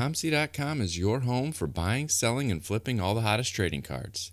COMC.com is your home for buying, selling, and flipping all the hottest trading cards.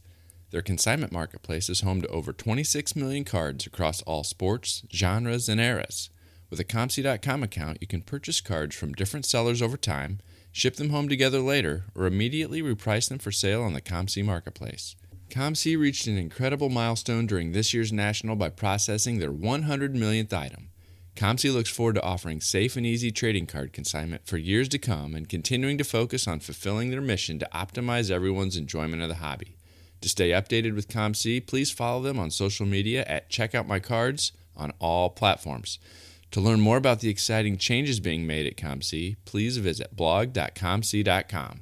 Their consignment marketplace is home to over 26 million cards across all sports, genres, and eras. With a COMC.com account, you can purchase cards from different sellers over time, ship them home together later, or immediately reprice them for sale on the COMC marketplace. COMC reached an incredible milestone during this year's National by processing their 100 millionth item. COMC looks forward to offering safe and easy trading card consignment for years to come and continuing to focus on fulfilling their mission to optimize everyone's enjoyment of the hobby. To stay updated with COMC, please follow them on social media at Check Out My Cards on all platforms. To learn more about the exciting changes being made at COMC, please visit blog.comc.com.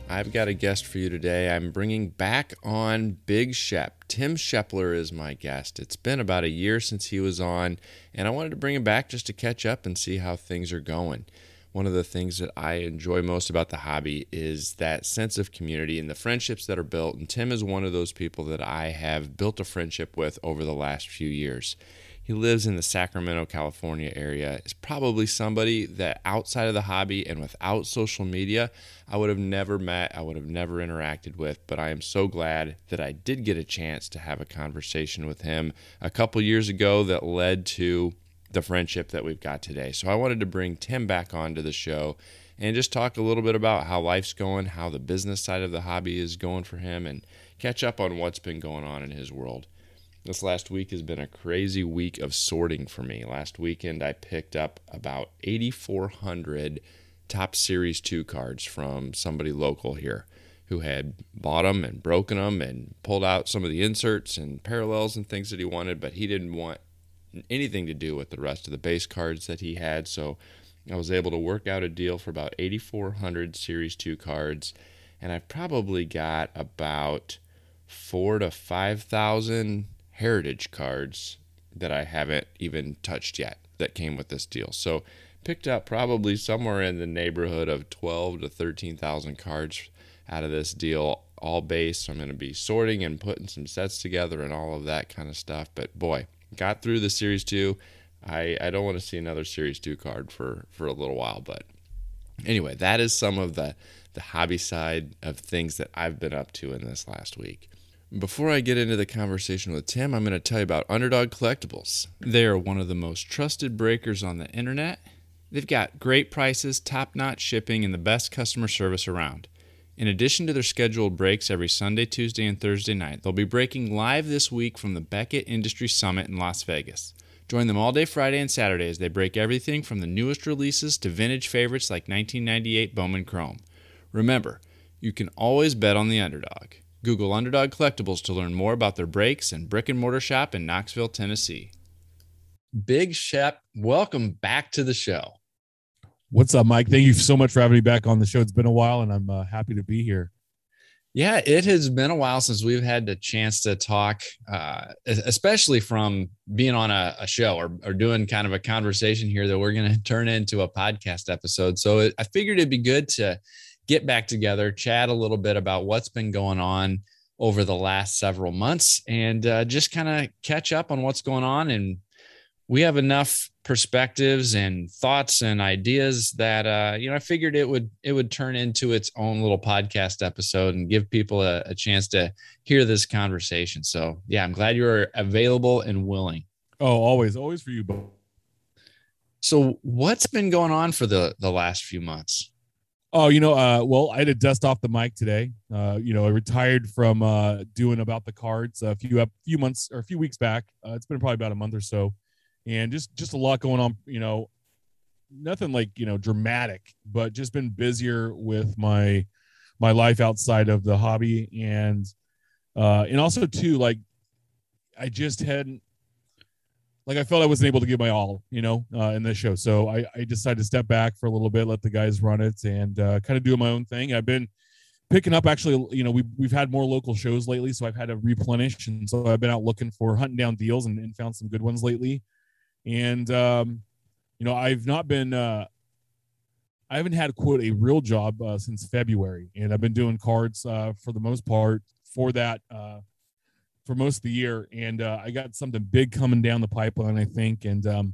I've got a guest for you today. I'm bringing back on Big Shep. Tim Shepler is my guest. It's been about a year since he was on, and I wanted to bring him back just to catch up and see how things are going. One of the things that I enjoy most about the hobby is that sense of community and the friendships that are built. And Tim is one of those people that I have built a friendship with over the last few years. He lives in the Sacramento, California area. Is probably somebody that outside of the hobby and without social media, I would have never met, I would have never interacted with. But I am so glad that I did get a chance to have a conversation with him a couple years ago that led to the friendship that we've got today. So I wanted to bring Tim back onto the show and just talk a little bit about how life's going, how the business side of the hobby is going for him, and catch up on what's been going on in his world. This last week has been a crazy week of sorting for me. Last weekend, I picked up about 8,400 Topps Series 2 cards from somebody local here who had bought them and broken them and pulled out some of the inserts and parallels and things that he wanted, but he didn't want anything to do with the rest of the base cards that he had. So I was able to work out a deal for about 8,400 Series 2 cards, and I've probably got about four to 5,000 heritage cards that I haven't even touched yet that came with this deal. So picked up probably somewhere in the neighborhood of 12 to 13,000 cards out of this deal, all base. I'm going to be sorting and putting some sets together and all of that kind of stuff. But boy, got through the series 2. I, I don't want to see another series 2 card for for a little while, but anyway, that is some of the the hobby side of things that I've been up to in this last week. Before I get into the conversation with Tim, I'm going to tell you about Underdog Collectibles. They are one of the most trusted breakers on the internet. They've got great prices, top notch shipping, and the best customer service around. In addition to their scheduled breaks every Sunday, Tuesday, and Thursday night, they'll be breaking live this week from the Beckett Industry Summit in Las Vegas. Join them all day Friday and Saturday as they break everything from the newest releases to vintage favorites like 1998 Bowman Chrome. Remember, you can always bet on the underdog. Google Underdog Collectibles to learn more about their breaks and brick and mortar shop in Knoxville, Tennessee. Big Shep, welcome back to the show. What's up, Mike? Thank you so much for having me back on the show. It's been a while, and I'm uh, happy to be here. Yeah, it has been a while since we've had the chance to talk, uh, especially from being on a, a show or, or, doing kind of a conversation here that we're going to turn into a podcast episode. So it, I figured it'd be good to get back together, chat a little bit about what's been going on over the last several months, and uh, just kind of catch up on what's going on. And we have enough perspectives and thoughts and ideas that uh, you know I figured it would it would turn into its own little podcast episode and give people a, a chance to hear this conversation. So yeah, I'm glad you are available and willing. Oh, always, always for you both. So what's been going on for the the last few months? Oh, you know, uh, well, I had to dust off the mic today. Uh, you know, I retired from uh, doing about the cards a few a few months or a few weeks back. Uh, it's been probably about a month or so, and just just a lot going on. You know, nothing like you know dramatic, but just been busier with my my life outside of the hobby, and uh, and also too like I just hadn't like I felt I wasn't able to give my all, you know, uh, in this show. So I, I decided to step back for a little bit, let the guys run it, and uh, kind of do my own thing. I've been picking up actually, you know, we we've had more local shows lately, so I've had to replenish, and so I've been out looking for hunting down deals and, and found some good ones lately. And um, you know, I've not been. Uh, I haven't had quote a real job uh, since February, and I've been doing cards uh, for the most part for that uh, for most of the year. And uh, I got something big coming down the pipeline, I think, and um,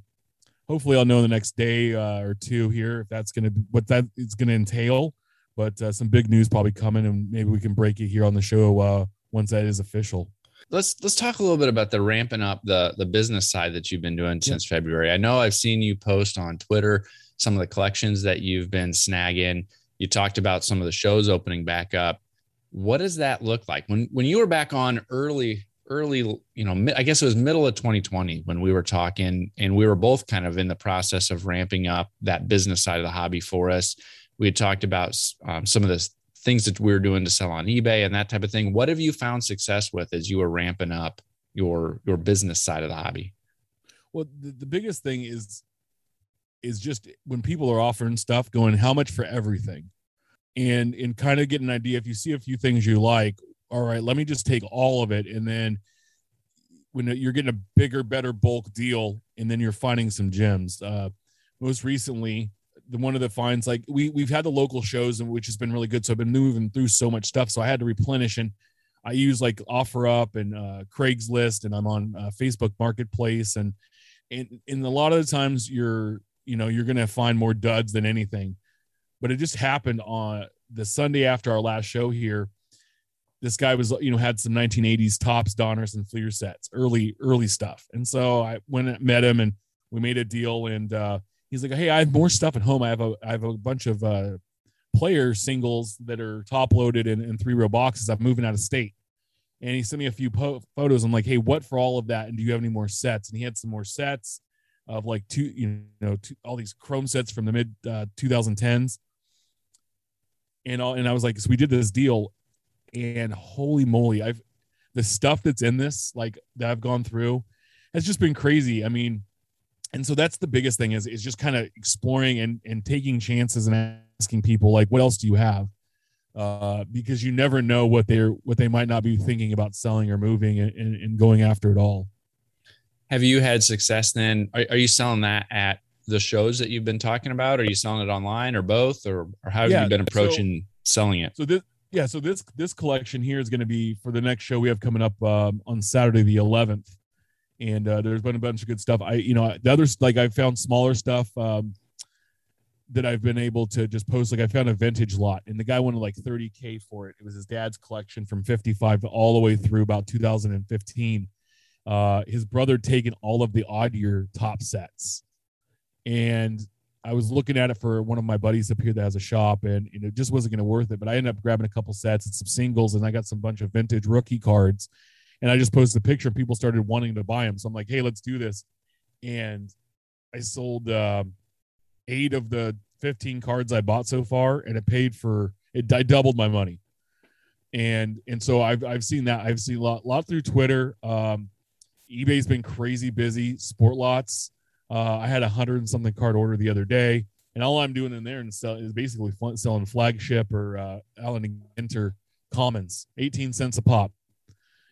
hopefully I'll know in the next day uh, or two here if that's going to what that is going to entail. But uh, some big news probably coming, and maybe we can break it here on the show once that is official let's let's talk a little bit about the ramping up the the business side that you've been doing since yeah. February. I know I've seen you post on Twitter some of the collections that you've been snagging. You talked about some of the shows opening back up. What does that look like when when you were back on early early you know I guess it was middle of 2020 when we were talking and we were both kind of in the process of ramping up that business side of the hobby for us. We had talked about um, some of the things that we were doing to sell on eBay and that type of thing. What have you found success with as you were ramping up your your business side of the hobby? Well, the, the biggest thing is is just when people are offering stuff going how much for everything and and kind of get an idea if you see a few things you like all right let me just take all of it. And then when you're getting a bigger better bulk deal and then you're finding some gems. Uh most recently the one of the finds like we we've had the local shows and which has been really good. So i've been moving through so much stuff. So i had to replenish and i use like OfferUp and uh craigslist and i'm on uh, facebook marketplace. And and and a lot of the times you're you know you're gonna find more duds than anything but it just happened on the sunday after our last show here. This guy was you know had some 1980s Topps, Donruss and Fleer sets early early stuff. And so i went and met him and we made a deal and uh he's like hey i have more stuff at home. I have a i have a bunch of uh player singles that are top loaded in, in three row boxes. I'm moving out of state. And he sent me a few po- photos. I'm like hey what for all of that? And do you have any more sets? And he had some more sets of like two, you know, two, all these Chrome sets from the mid uh, 2010s. And all, and I was like, so we did this deal, and holy moly, I've the stuff that's in this, like that I've gone through, has just been crazy. I mean, and so that's the biggest thing is is just kind of exploring and and taking chances and asking people like, what else do you have? Uh, because you never know what they're what they might not be thinking about selling or moving and, and, going after it all have you had success then? Are, are, you selling that at the shows that you've been talking about? Are you selling it online or both? Or, or how have yeah, you been approaching so, selling it? So this, yeah, so this this collection here is going to be for the next show we have coming up um, on Saturday the 11th, and uh, there's been a bunch of good stuff. I, you know, the others like I found smaller stuff um, that I've been able to just post. Like I found a vintage lot, and the guy wanted like 30k for it. It was his dad's collection from 55 all the way through about 2015 uh, his brother taken all of the odd year Topps sets. And I was looking at it for one of my buddies up here that has a shop, and, and it just wasn't going to worth it. But I ended up grabbing a couple sets and some singles, and I got some bunch of vintage rookie cards. And I just posted a picture, people started wanting to buy them. So I'm like, hey, let's do this. And I sold uh, eight of the 15 cards I bought so far, and it paid for it. I doubled my money. And and so I've I've seen that. I've seen a lot, lot through Twitter. Um, eBay's been crazy busy. SportLots. Uh, I had a hundred and something card order the other day, and all I'm doing in there and sell is basically selling flagship or uh, Allen Ginter commons, 18 cents a pop,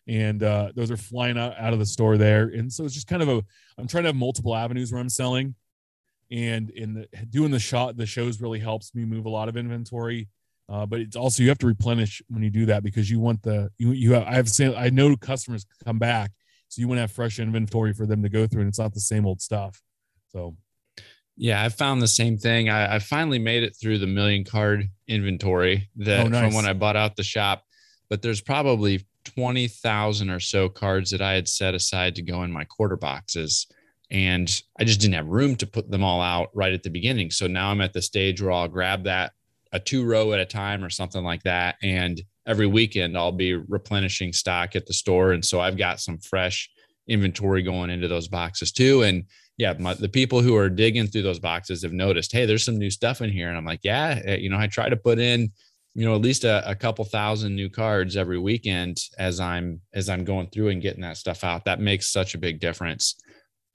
and uh, those are flying out, out of the store there. And so it's just kind of a. I'm trying to have multiple avenues where I'm selling, and in the, doing the shot, the shows really helps me move a lot of inventory. Uh, but it's also you have to replenish when you do that because you want the you you have I have seen I know customers come back so you want to have fresh inventory for them to go through, and it's not the same old stuff. So, yeah, I found the same thing. I, I finally made it through the million card inventory that oh, nice. from when I bought out the shop, but there's probably twenty thousand or so cards that I had set aside to go in my quarter boxes. And I just didn't have room to put them all out right at the beginning. So now I'm at the stage where I'll grab that a two row at a time or something like that and every weekend I'll be replenishing stock at the store. And so I've got some fresh inventory going into those boxes too. And yeah, my, the people who are digging through those boxes have noticed, hey, there's some new stuff in here. And I'm like, yeah, eh, you know, I try to put in, you know, at least a, a couple thousand new cards every weekend as I'm as I'm going through and getting that stuff out. That makes such a big difference.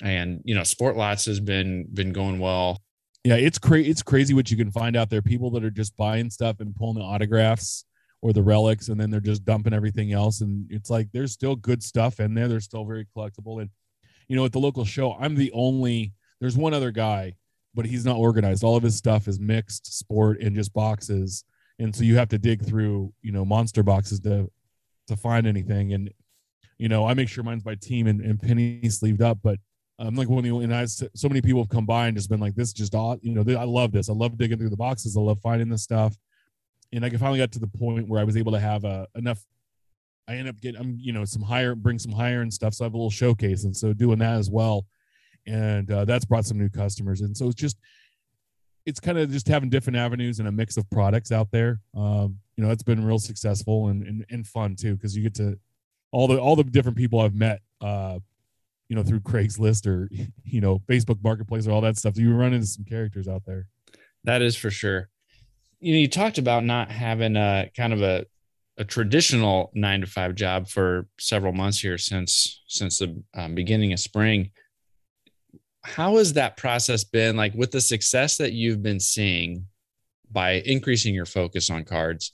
and you know, SportLots has been been going well. Yeah, it's crazy. It's crazy what you can find out there. People that are just buying stuff and pulling the autographs or the relics, and then they're just dumping everything else. And it's like there's still good stuff in there. They're still very collectible. And you know, at the local show, I'm the only. There's one other guy, but he's not organized. All of his stuff is mixed sport and just boxes, and so you have to dig through, you know, monster boxes to to find anything. And you know, I make sure mine's by team and, and penny sleeved up, but I'm like one of the, and I so many people have come by and just been like, this just you know, I love this. I love digging through the boxes. I love finding this stuff and I finally got to the point where I was able to have uh, enough. I end up getting, I'm, you know, some higher, bring some higher and stuff. So I have a little showcase, and so doing that as well, and uh, that's brought some new customers. And so it's just, it's kind of just having different avenues and a mix of products out there. Um, you know, it's been real successful and and, and fun too because you get to all the all the different people I've met. Uh, you know, through Craigslist or you know Facebook Marketplace or all that stuff. You run into some characters out there. That is for sure you know, you talked about not having a kind of a a traditional nine to five job for several months here since since the um, beginning of spring. How has that process been like with the success that you've been seeing by increasing your focus on cards?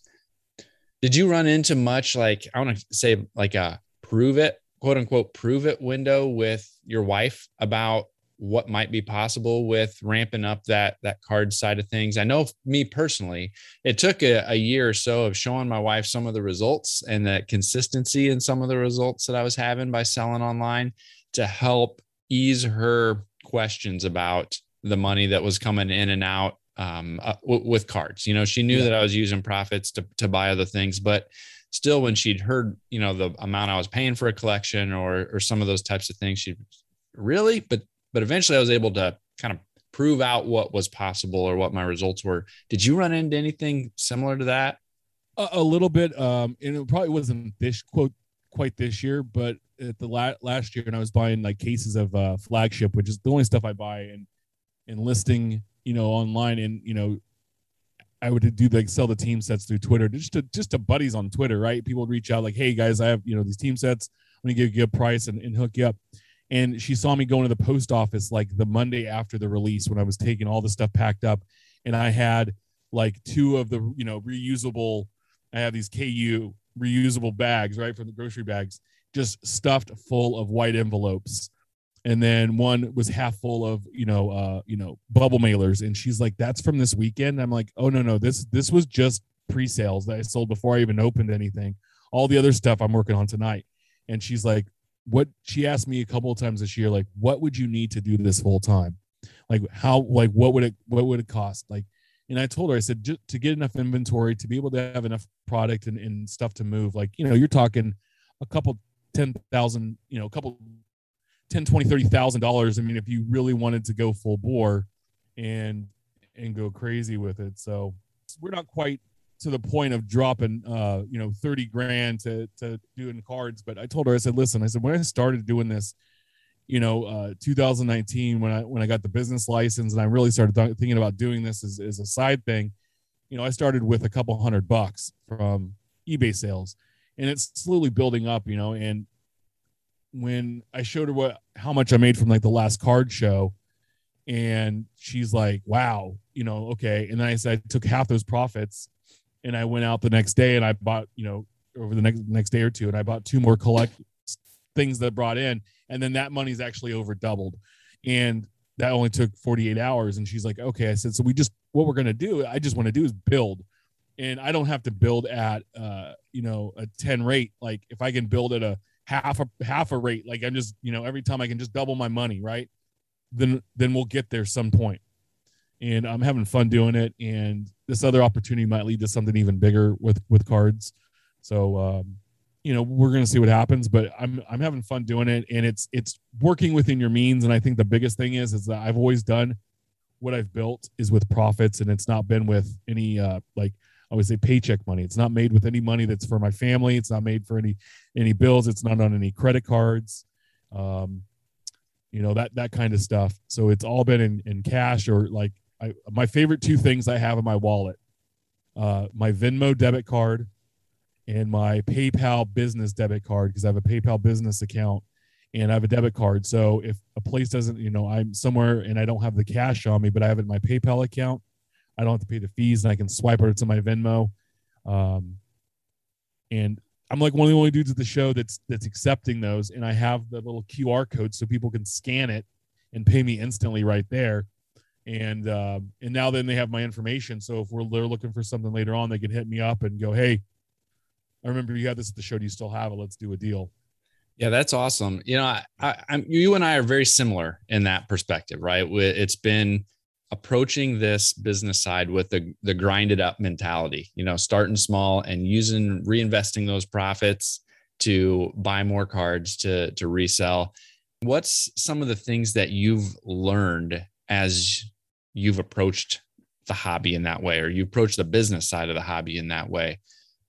Did you run into much like I want to say like a prove it quote unquote prove it window with your wife about what might be possible with ramping up that that card side of things. I know me personally, it took a, a, year or so of showing my wife some of the results and the consistency in some of the results that I was having by selling online to help ease her questions about the money that was coming in and out um, uh, w- with cards. You know, she knew yeah. that I was using profits to to buy other things, but still when she'd heard you know the amount i was paying for a collection or or some of those types of things she really but but eventually I was able to kind of prove out what was possible or what my results were. Did you run into anything similar to that? A, a little bit. Um, and it probably wasn't this quote quite this year, but at the la- last year, and I was buying like cases of uh, flagship, which is the only stuff I buy and and listing, you know, online, and you know, I would do like sell the team sets through Twitter, just to just to buddies on Twitter, right? People would reach out like, "Hey guys, I have you know these team sets. I'm gonna give you a price and, and hook you up." And she saw me going to the post office like the Monday after the release when I was taking all the stuff packed up, and I had like two of the you know reusable. I have these KU reusable bags right from the grocery bags, just stuffed full of white envelopes, and then one was half full of you know uh you know bubble mailers, and she's like, "That's from this weekend." I'm like, "Oh no no this this was just pre-sales that I sold before I even opened anything. All the other stuff I'm working on tonight." And she's like, what she asked me a couple of times this year, like, what would you need to do this full time? Like, how, like, what would it, what would it cost? Like, and I told her, I said, just to get enough inventory to be able to have enough product and, and stuff to move, like, you know, you're talking a couple 10,000, you know, a couple 10, 20, 30,000 dollars. I mean, if you really wanted to go full bore and, and go crazy with it. So we're not quite to the point of dropping uh you know 30 grand to to doing cards. But i told her i said listen i said when i started doing this you know uh 2019 when i when i got the business license and i really started th- thinking about doing this as, as a side thing you know i started with a couple hundred bucks from ebay sales. And it's slowly building up you know and when i showed her what how much i made from like the last card show and she's like wow you know okay. And then i said i took half those profits and I went out the next day and I bought, you know, over the next next day or two, and I bought two more collect things that brought in, and then that money's actually over doubled, and that only took 48 hours. And she's like, okay, I said, so we just what we're gonna do, I just want to do is build, and I don't have to build at uh, you know, a 10 rate. Like if I can build at a half a half a rate, like I'm just, you know, every time I can just double my money, right? Then then we'll get there some point and I'm having fun doing it. And this other opportunity might lead to something even bigger with with cards. So um, you know, we're gonna see what happens, but I'm I'm having fun doing it, and it's it's working within your means. And I think the biggest thing is is that I've always done what I've built is with profits, and it's not been with any uh, like I would say paycheck money. It's not made with any money that's for my family. It's not made for any any bills. It's not on any credit cards. Um, you know that that kind of stuff. So it's all been in, in cash or like I, my favorite two things I have in my wallet uh, my Venmo debit card and my PayPal business debit card because I have a PayPal business account. and I have a debit card. So if a place doesn't, you know, I'm somewhere and I don't have the cash on me, but I have it in my PayPal account, I don't have to pay the fees and I can swipe it to my Venmo. Um, and I'm like one of the only dudes at the show that's that's accepting those, and I have the little QR code so people can scan it and pay me instantly right there. And uh, and now then they have my information, so if we're they're looking for something later on, they can hit me up and go, "Hey, I remember you had this at the show. Do you still have it? Let's do a deal." Yeah, that's awesome. You know, I, I, you and I are very similar in that perspective, right? It's been approaching this business side with the the grinded up mentality you know starting small and using reinvesting those profits to buy more cards to to resell what's some of the things that you've learned as you've approached the hobby in that way or you approach the business side of the hobby in that way.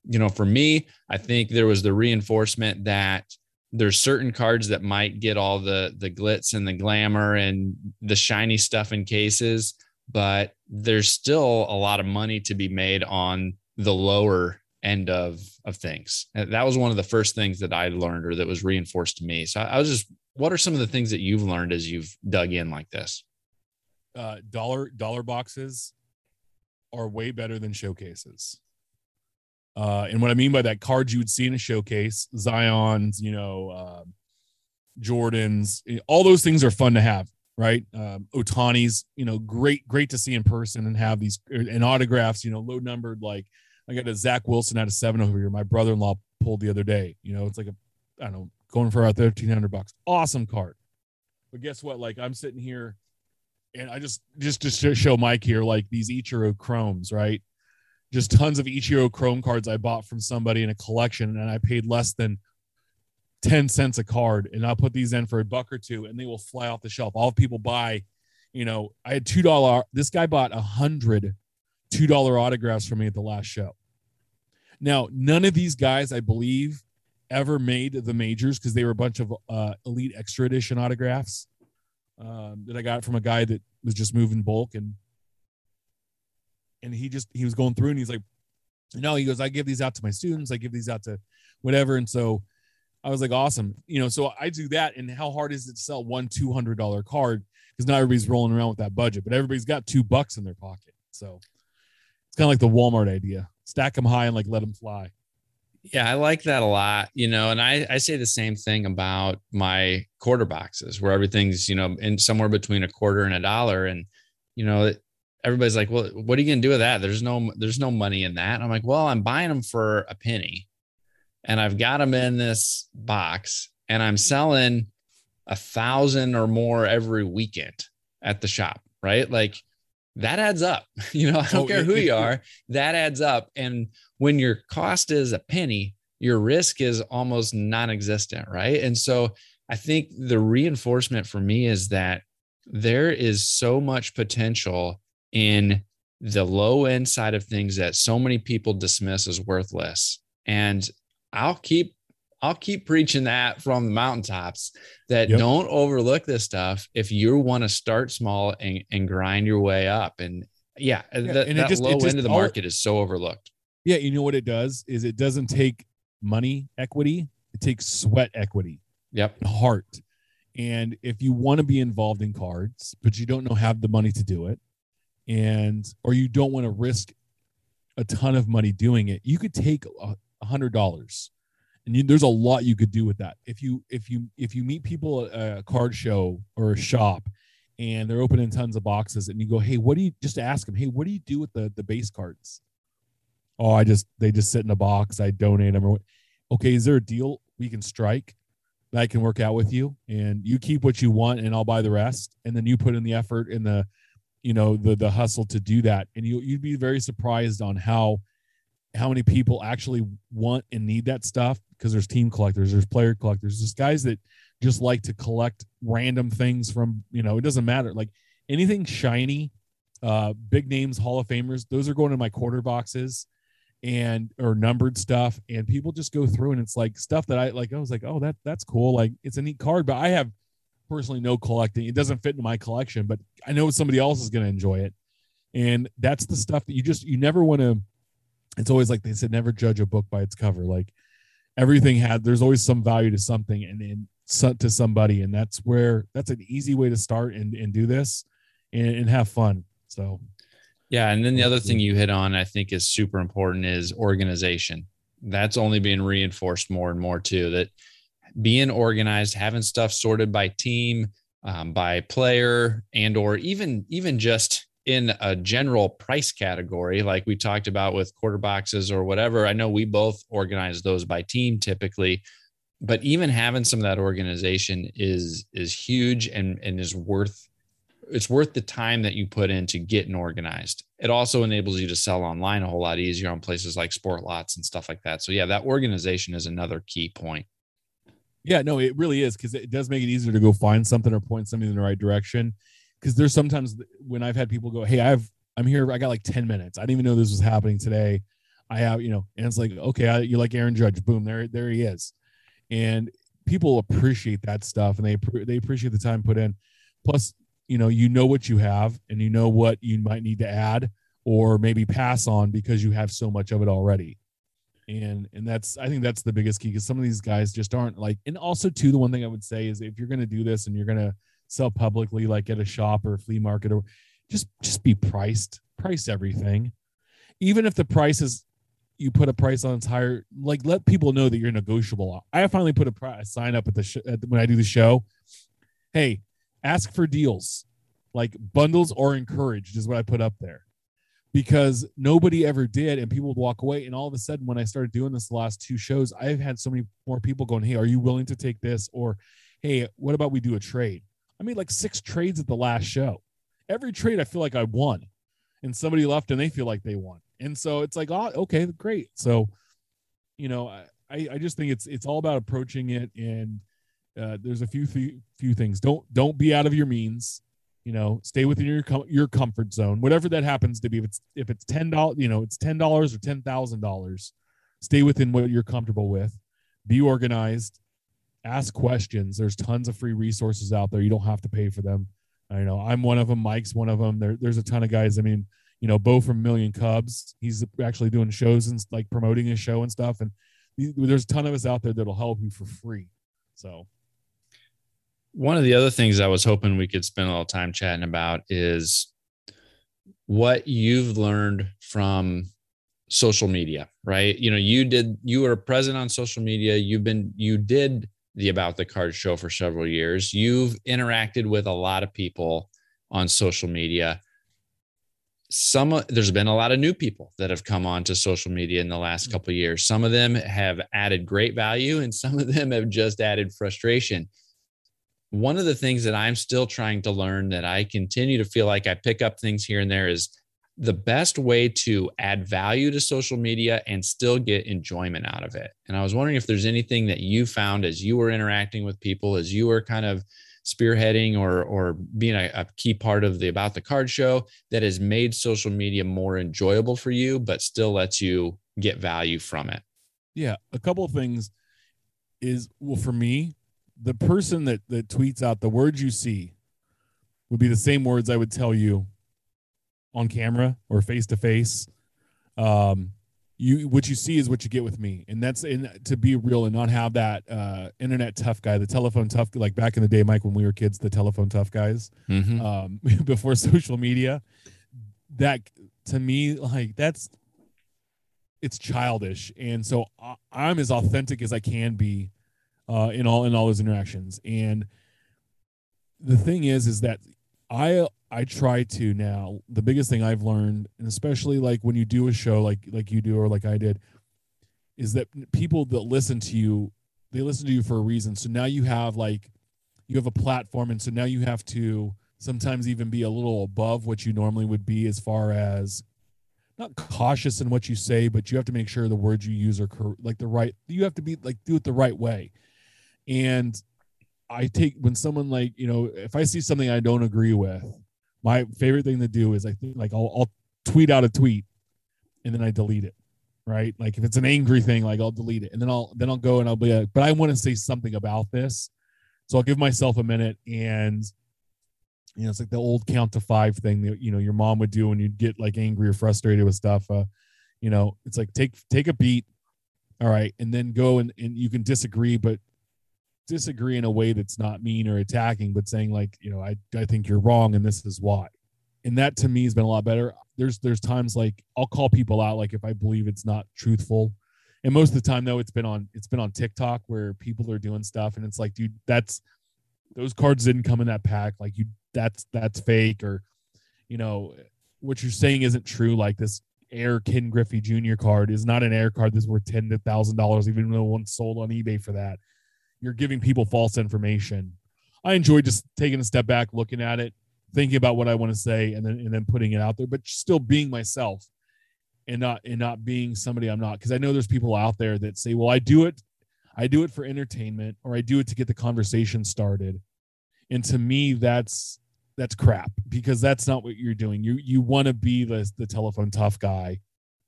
You know for me i think there was the reinforcement that there's certain cards that might get all the the glitz and the glamour and the shiny stuff in cases but there's still a lot of money to be made on the lower end of of things. And that was one of the first things that i learned or that was reinforced to me. So i was just what are some of the things that you've learned as you've dug in like this uh dollar dollar boxes are way better than showcases uh, and what I mean by that, cards you would see in a showcase, Zion's, you know, uh, Jordans, eh, all those things are fun to have, right? Um, Ohtani's, you know, great, great to see in person and have these er, and autographs, you know, low numbered. Like I got a Zach Wilson out of seven over here. My brother in law pulled the other day. You know, it's like a, I don't know, going for about thirteen hundred bucks. Awesome card. But guess what? Like I'm sitting here, and I just just to show Mike here, like these Ichiro Chromes, right? just tons of Ichiro Chrome cards I bought from somebody in a collection, and I paid less than 10 cents a card. And I'll put these in for a buck or two, and they will fly off the shelf. All people buy, you know, I had $2. This guy bought a hundred $2 autographs for me at the last show. Now, none of these guys, I believe, ever made the majors because they were a bunch of uh, elite extra edition autographs um, that I got from a guy that was just moving bulk and and he just he was going through and he's like no he goes i give these out to my students i give these out to whatever and so i was like awesome you know so i do that and how hard is it to sell one $200 card? Because not everybody's rolling around with that budget but everybody's got two bucks in their pocket so it's kind of like the walmart idea. Stack them high and like let them fly yeah, I like that a lot, you know, and I, I say the same thing about my quarter boxes where everything's, you know, in somewhere between a quarter and a dollar. And, you know, everybody's like, well, what are you going to do with that? There's no, there's no money in that. I'm like, well, I'm buying them for a penny and I've got them in this box and I'm selling a thousand or more every weekend at the shop, right? Like that adds up. You know, I don't oh, care who you are, that adds up. And when your cost is a penny, your risk is almost non existent, right? And so I think the reinforcement for me is that there is so much potential in the low end side of things that so many people dismiss as worthless. And I'll keep I'll keep preaching that from the mountaintops that yep. don't overlook this stuff if you want to start small and, and grind your way up. And yeah, uh, yeah that, and that just, low just, end of the market is so overlooked. Yeah, you know what it does is it doesn't take money equity, it takes sweat equity. Yep. Heart. And if you want to be involved in cards, but you don't know have the money to do it, and or you don't want to risk a ton of money doing it, you could take a hundred dollars, and you, there's a lot you could do with that. If you if you if you meet people at a card show or a shop, and they're opening tons of boxes, and you go, hey, what do you just ask them, hey, what do you do with the the base cards? Oh, I just they just sit in a box. I donate them. Okay, is there a deal we can strike? that I can work out with you and you keep what you want and I'll buy the rest. And then you put in the effort in the you know the the hustle to do that and you you'd be very surprised on how how many people actually want and need that stuff because there's team collectors there's player collectors there's guys that just like to collect random things from you know it doesn't matter like anything shiny uh big names hall of famers those are going in my quarter boxes and or numbered stuff and people just go through and it's like stuff that i like i was like oh that that's cool like it's a neat card but i have personally no collecting. It doesn't fit in my collection, but I know somebody else is going to enjoy it. And that's the stuff that you just you never want to. It's always like they said, never judge a book by its cover. Like everything had, there's always some value to something, and, and to somebody. And that's where that's an easy way to start and, and do this and, and have fun. So yeah. And then the other thing you hit on i think is super important is organization. That's only being reinforced more and more too that being organized having stuff sorted by team um, by player and or even even just in a general price category like we talked about with quarter boxes or whatever i know we both organize those by team typically but even having some of that organization is is huge and and is worth it's worth the time that you put in into getting organized. It also enables you to sell online a whole lot easier on places like SportLots and stuff like that. So yeah, that organization is another key point. Yeah, no, it really is because it does make it easier to go find something or point something in the right direction. Because there's sometimes when I've had people go, "Hey, I've I'm here. I got like 10 minutes. I didn't even know this was happening today. I have, you know, and it's like, okay, I, you like Aaron Judge. Boom, there, there he is and people appreciate that stuff and they they appreciate the time put in plus you know you know what you have and you know what you might need to add or maybe pass on because you have so much of it already and and that's i think that's the biggest key because some of these guys just aren't like and also too the one thing i would say is if you're going to do this and you're going to sell publicly like at a shop or a flea market or just just be priced price everything. Even if the price is you put a price on its higher like let people know that you're negotiable. I finally put a, price, sign up at the sh- at, when i do the show. Hey ask for deals. Like bundles or encouraged is what i put up there. Because nobody ever did and people would walk away and all of a sudden when i started doing this the last two shows i've had so many more people going hey are you willing to take this? Or hey what about we do a trade i made like six trades at the last show every trade i feel like i won and somebody left and they feel like they won and so it's like, oh, okay, great. So, you know, I, I just think it's it's all about approaching it, and uh, there's a few few, few things. Don't don't be out of your means. You know, stay within your your comfort zone, whatever that happens to be. If it's if it's ten dollars, you know, it's ten dollars or ten thousand dollars. Stay within what you're comfortable with. Be organized. Ask questions. There's tons of free resources out there. You don't have to pay for them. I know I'm one of them. Mike's one of them. There, there's a ton of guys. I mean, you know, Bo from Million Cubs. He's actually doing shows and like promoting his show and stuff. And there's a ton of us out there that'll help you for free. So, one of the other things I was hoping we could spend a little time chatting about is what you've learned from social media, right? You know, you did, you were present on social media. You've been, you did the About the Card show for several years. You've interacted with a lot of people on social media some there's been a lot of new people that have come on to social media in the last mm. couple of years some of them have added great value and some of them have just added frustration one of the things that i'm still trying to learn that i continue to feel like i pick up things here and there is the best way to add value to social media and still get enjoyment out of it. And i was wondering if there's anything that you found as you were interacting with people as you were kind of spearheading or or being a, a, key part of the about the card show that has made social media more enjoyable for you but still lets you get value from it? Yeah a couple of things is well for me the person that that tweets out the words you see would be the same words i would tell you on camera or face to face um you what you see is what you get with me. And that's in to be real and not have that uh internet tough guy the telephone tough like back in the day mike when we were kids the telephone tough guys mm-hmm. um before social media that to me like that's it's childish. And so i'm as authentic as i can be uh in all in all those interactions. And the thing is is that i I try to now. The biggest thing I've learned, and especially like when you do a show like like you do or like I did, is that people that listen to you, they listen to you for a reason. So now you have like you have a platform, and so now you have to sometimes even be a little above what you normally would be as far as not cautious in what you say, but you have to make sure the words you use are cor- like the right. You have to be like do it the right way, and I take when someone like you know if I see something I don't agree with my favorite thing to do is I think like I'll, I'll tweet out a tweet and then I delete it. Right. Like if it's an angry thing, like I'll delete it and then I'll, then I'll go and I'll be like, but I want to say something about this. So I'll give myself a minute and, you know, it's like the old count to five thing that, you know, your mom would do when you'd get like angry or frustrated with stuff. Uh, you know, it's like take, take a beat. All right. And then go and, and you can disagree, but disagree in a way that's not mean or attacking, but saying like, you know, I, I think you're wrong and this is why. And that to me has been a lot better. There's there's times like I'll call people out like if I believe it's not truthful. And most of the time though, it's been on it's been on TikTok where people are doing stuff and it's like, dude, that's those cards didn't come in that pack. Like you that's that's fake or you know, what you're saying isn't true. Like this Air Ken Griffey Jr. card is not an air card that's worth ten thousand dollars, even though one sold on eBay for that. You're giving people false information. I enjoy just taking a step back, looking at it, thinking about what I want to say, and then and then putting it out there, but still being myself and not and not being somebody I'm not. Because I know there's people out there that say, "Well, I do it, I do it for entertainment, or I do it to get the conversation started." And to me, that's that's crap because that's not what you're doing. You you want to be the the telephone tough guy,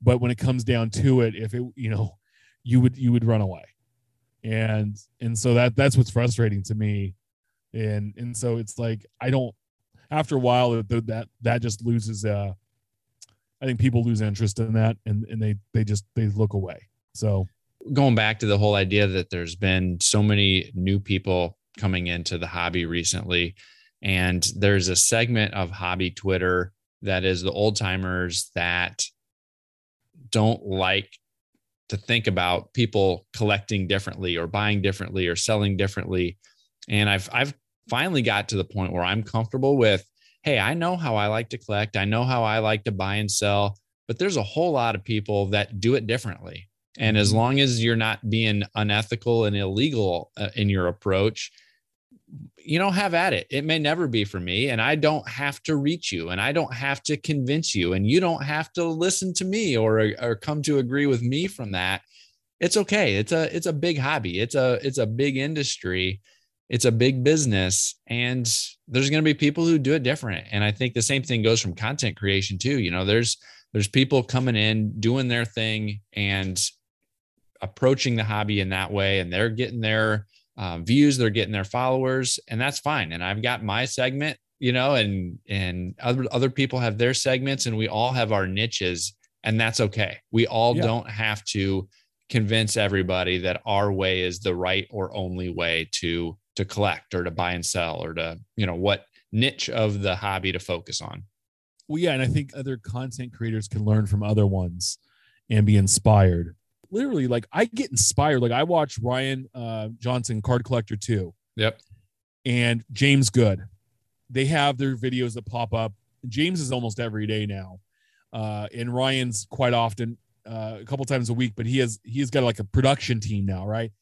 but when it comes down to it, if it you know, you would you would run away, and and so that that's what's frustrating to me, and and so it's like I don't. After a while, that that just loses. Uh, I think people lose interest in that, and and they they just they look away. So going back to the whole idea that there's been so many new people coming into the hobby recently and there's a segment of hobby Twitter that is the old timers that don't like to think about people collecting differently or buying differently or selling differently. And I've I've finally got to the point where I'm comfortable with, hey, I know how I like to collect. I know how I like to buy and sell, but there's a whole lot of people that do it differently. And as mm-hmm. long as you're not being unethical and illegal uh, in your approach, you know, have at it. It may never be for me, and I don't have to reach you, and I don't have to convince you, and you don't have to listen to me or or come to agree with me from that. It's okay. It's a it's a big hobby. It's a it's a big industry. It's a big business, and there's going to be people who do it different. And I think the same thing goes from content creation too. You know, there's there's people coming in doing their thing and approaching the hobby in that way, and they're getting their uh, views, they're getting their followers, and that's fine. And I've got my segment, you know, and and other other people have their segments, and we all have our niches, and that's okay. We all yeah. don't have to convince everybody that our way is the right or only way to to collect or to buy and sell or to you know what niche of the hobby to focus on. Well, yeah, and I think other content creators can learn from other ones and be inspired literally like I get inspired. Like I watch Ryan uh, Johnson Card Collector 2. Yep. And James Good. They have their videos that pop up. James is almost every day now. Uh, and Ryan's quite often uh, a couple times a week, but he has he has got like a production team now, right?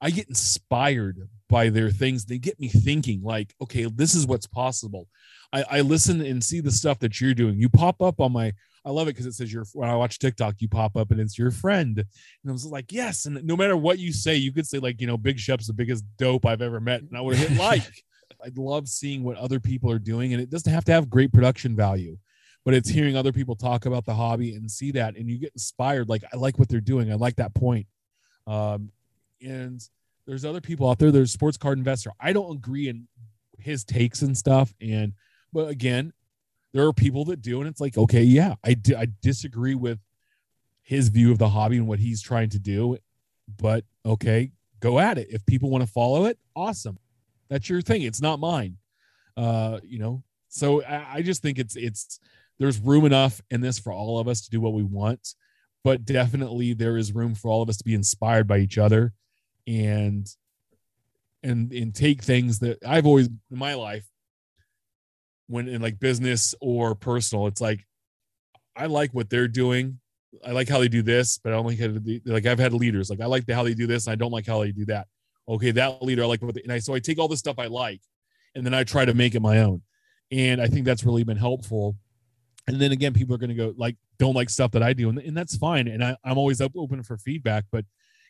I get inspired by their things. They get me thinking, like, okay, this is what's possible. I, I listen and see the stuff that you're doing. You pop up on my I love it because it says your when I watch TikTok, you pop up and it's your friend. And I was like, yes. And no matter what you say, you could say, like, you know, Big Shep's the biggest dope I've ever met. And I would hit like. I love seeing what other people are doing. And it doesn't have to have great production value, but it's hearing other people talk about the hobby and see that. And you get inspired. Like, I like what they're doing. I like that point. Um, and there's other people out there. There's sports card investor. I don't agree in his takes and stuff. And but again, there are people that do, and it's like, okay, yeah, I, I disagree with his view of the hobby and what he's trying to do, but okay, go at it. If people want to follow it, awesome. That's your thing. It's not mine. Uh, you know, so I, I just think it's it's there's room enough in this for all of us to do what we want, but definitely there is room for all of us to be inspired by each other and and and take things that I've always in my life when in like business or personal, it's like I like what they're doing. I like how they do this, but I don't like how they, like I've had leaders like I like the, how they do this, and I don't like how they do that. Okay, that leader I like what they, and I so I take all the stuff I like, and then I try to make it my own, and I think that's really been helpful. And then again, people are going to go like don't like stuff that I do, and, and that's fine. And I, I'm always up open for feedback, but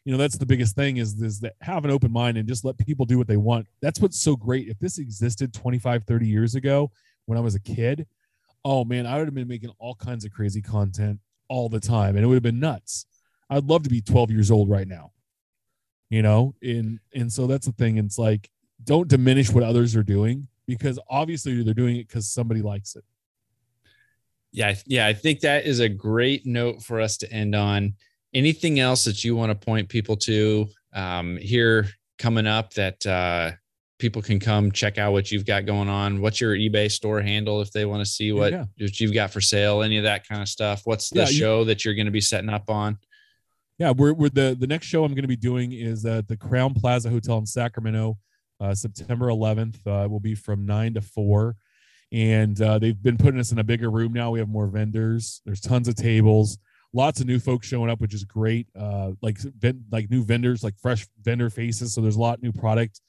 you know that's the biggest thing is is that have an open mind and just let people do what they want. That's what's so great. If this existed 25 30 years ago when i was a kid oh man i would have been making all kinds of crazy content all the time and it would have been nuts. I'd love to be 12 years old right now you know? And and so that's the thing. It's like don't diminish what others are doing because obviously they're doing it because somebody likes it. Yeah yeah i think that is a great note for us to end on anything else that you want to point people to um, here coming up that uh, people can come check out what you've got going on? What's your eBay store handle if they want to see what, Yeah. what you've got for sale? Any of that kind of stuff? What's the Yeah, you- show that you're going to be setting up on? Yeah, we're, we're the the next show I'm going to be doing is at the Crowne Plaza Hotel in Sacramento, uh, September 11th. Uh, will be from nine to four, and uh, they've been putting us in a bigger room now. We have more vendors. There's tons of tables, lots of new folks showing up, which is great. Uh, like ven- like new vendors, like fresh vendor faces. So there's a lot of new product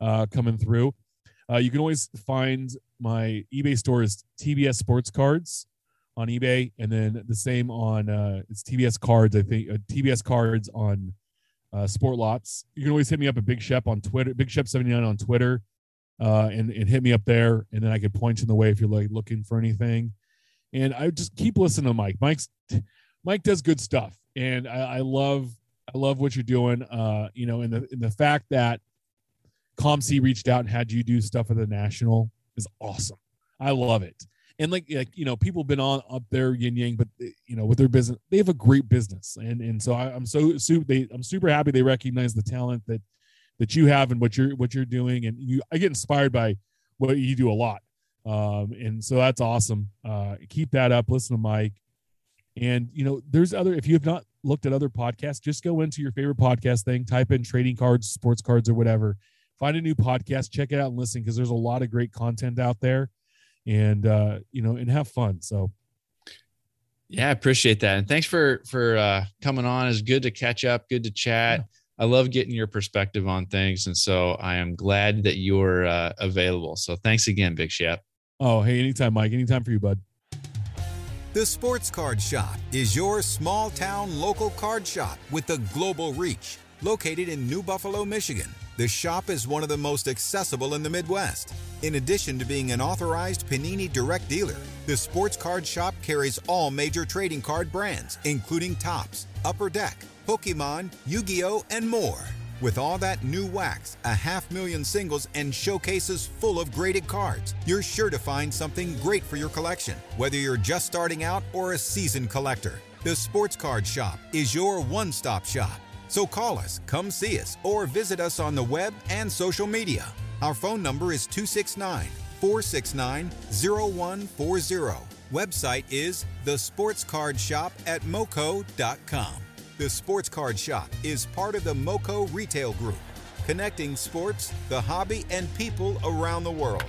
uh, coming through. Uh, you can always find my eBay store is TBS Sports Cards on eBay, and then the same on uh, it's TBS Cards. I think uh, TBS Cards on uh, SportLots. You can always hit me up at Big Shep on Twitter, Big Shep seventy nine on Twitter, uh, and and hit me up there, and then I can point you in the way if you're like looking for anything. And I just keep listening to Mike. Mike's Mike does good stuff, and I, I love I love what you're doing. Uh, you know, and the the fact that COMC reached out and had you do stuff at the national is awesome. I love it. And like, like you know, people have been on up there yin yang, but they- you know, with their business, they have a great business, and and so I, I'm so super. They, I'm super happy they recognize the talent that that you have and what you're what you're doing, and you. I get inspired by what you do a lot, um, and so that's awesome. Uh, keep that up. Listen to Mike, and you know, there's other. If you have not looked at other podcasts, just go into your favorite podcast thing, type in trading cards, sports cards, or whatever. Find a new podcast, check it out, and listen because there's a lot of great content out there and uh you know and have fun so Yeah, I appreciate that. And thanks for for uh coming on. It's good to catch up, good to chat. I love getting your perspective on things. And so I am glad that you're uh, available. So thanks again, Big Shep. oh hey anytime mike anytime for you bud The Sports Card Shop is your small town local card shop with a global reach. Located in New Buffalo, Michigan, the shop is one of the most accessible in the Midwest. In addition to being an authorized Panini direct dealer, the Sports Card Shop carries all major trading card brands, including Topps, Upper Deck, Pokemon, Yu Gi Oh!, and more. With all that new wax, a half million singles, and showcases full of graded cards, you're sure to find something great for your collection, whether you're just starting out or a seasoned collector. The Sports Card Shop is your one stop shop. So call us, come see us, or visit us on the web and social media. Our phone number is 269 469 0140. Website is thesportscardshop at moco.com. The Sports Card Shop is part of the Moco Retail Group, connecting sports, the hobby, and people around the world.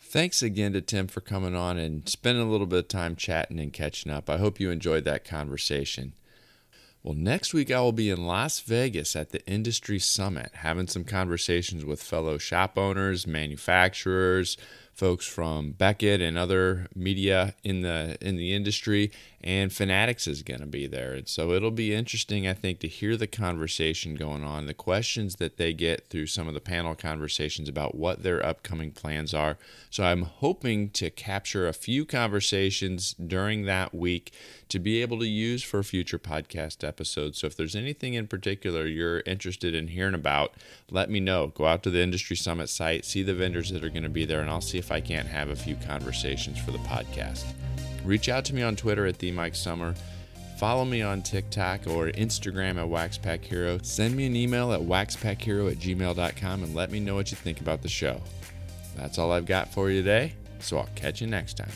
Thanks again to Tim for coming on and spending a little bit of time chatting and catching up. I hope you enjoyed that conversation. Well, next week I will be in Las Vegas at the Industry Summit, having some conversations with fellow shop owners, manufacturers, folks from Beckett and other media in the in the industry, and Fanatics is going to be there. And so it'll be interesting, I think, to hear the conversation going on, the questions that they get through some of the panel conversations about what their upcoming plans are. So I'm hoping to capture a few conversations during that week to be able to use for future podcast episodes. So if there's anything in particular you're interested in hearing about, let me know. Go out to the Industry Summit site, see the vendors that are going to be there, and I'll see if I can't have a few conversations for the podcast. Reach out to me on Twitter at the Mike Summer. Follow me on TikTok or Instagram at Waxpack Hero. Send me an email at waxpackhero at gmail.com and let me know what you think about the show. That's all I've got for you today, so I'll catch you next time.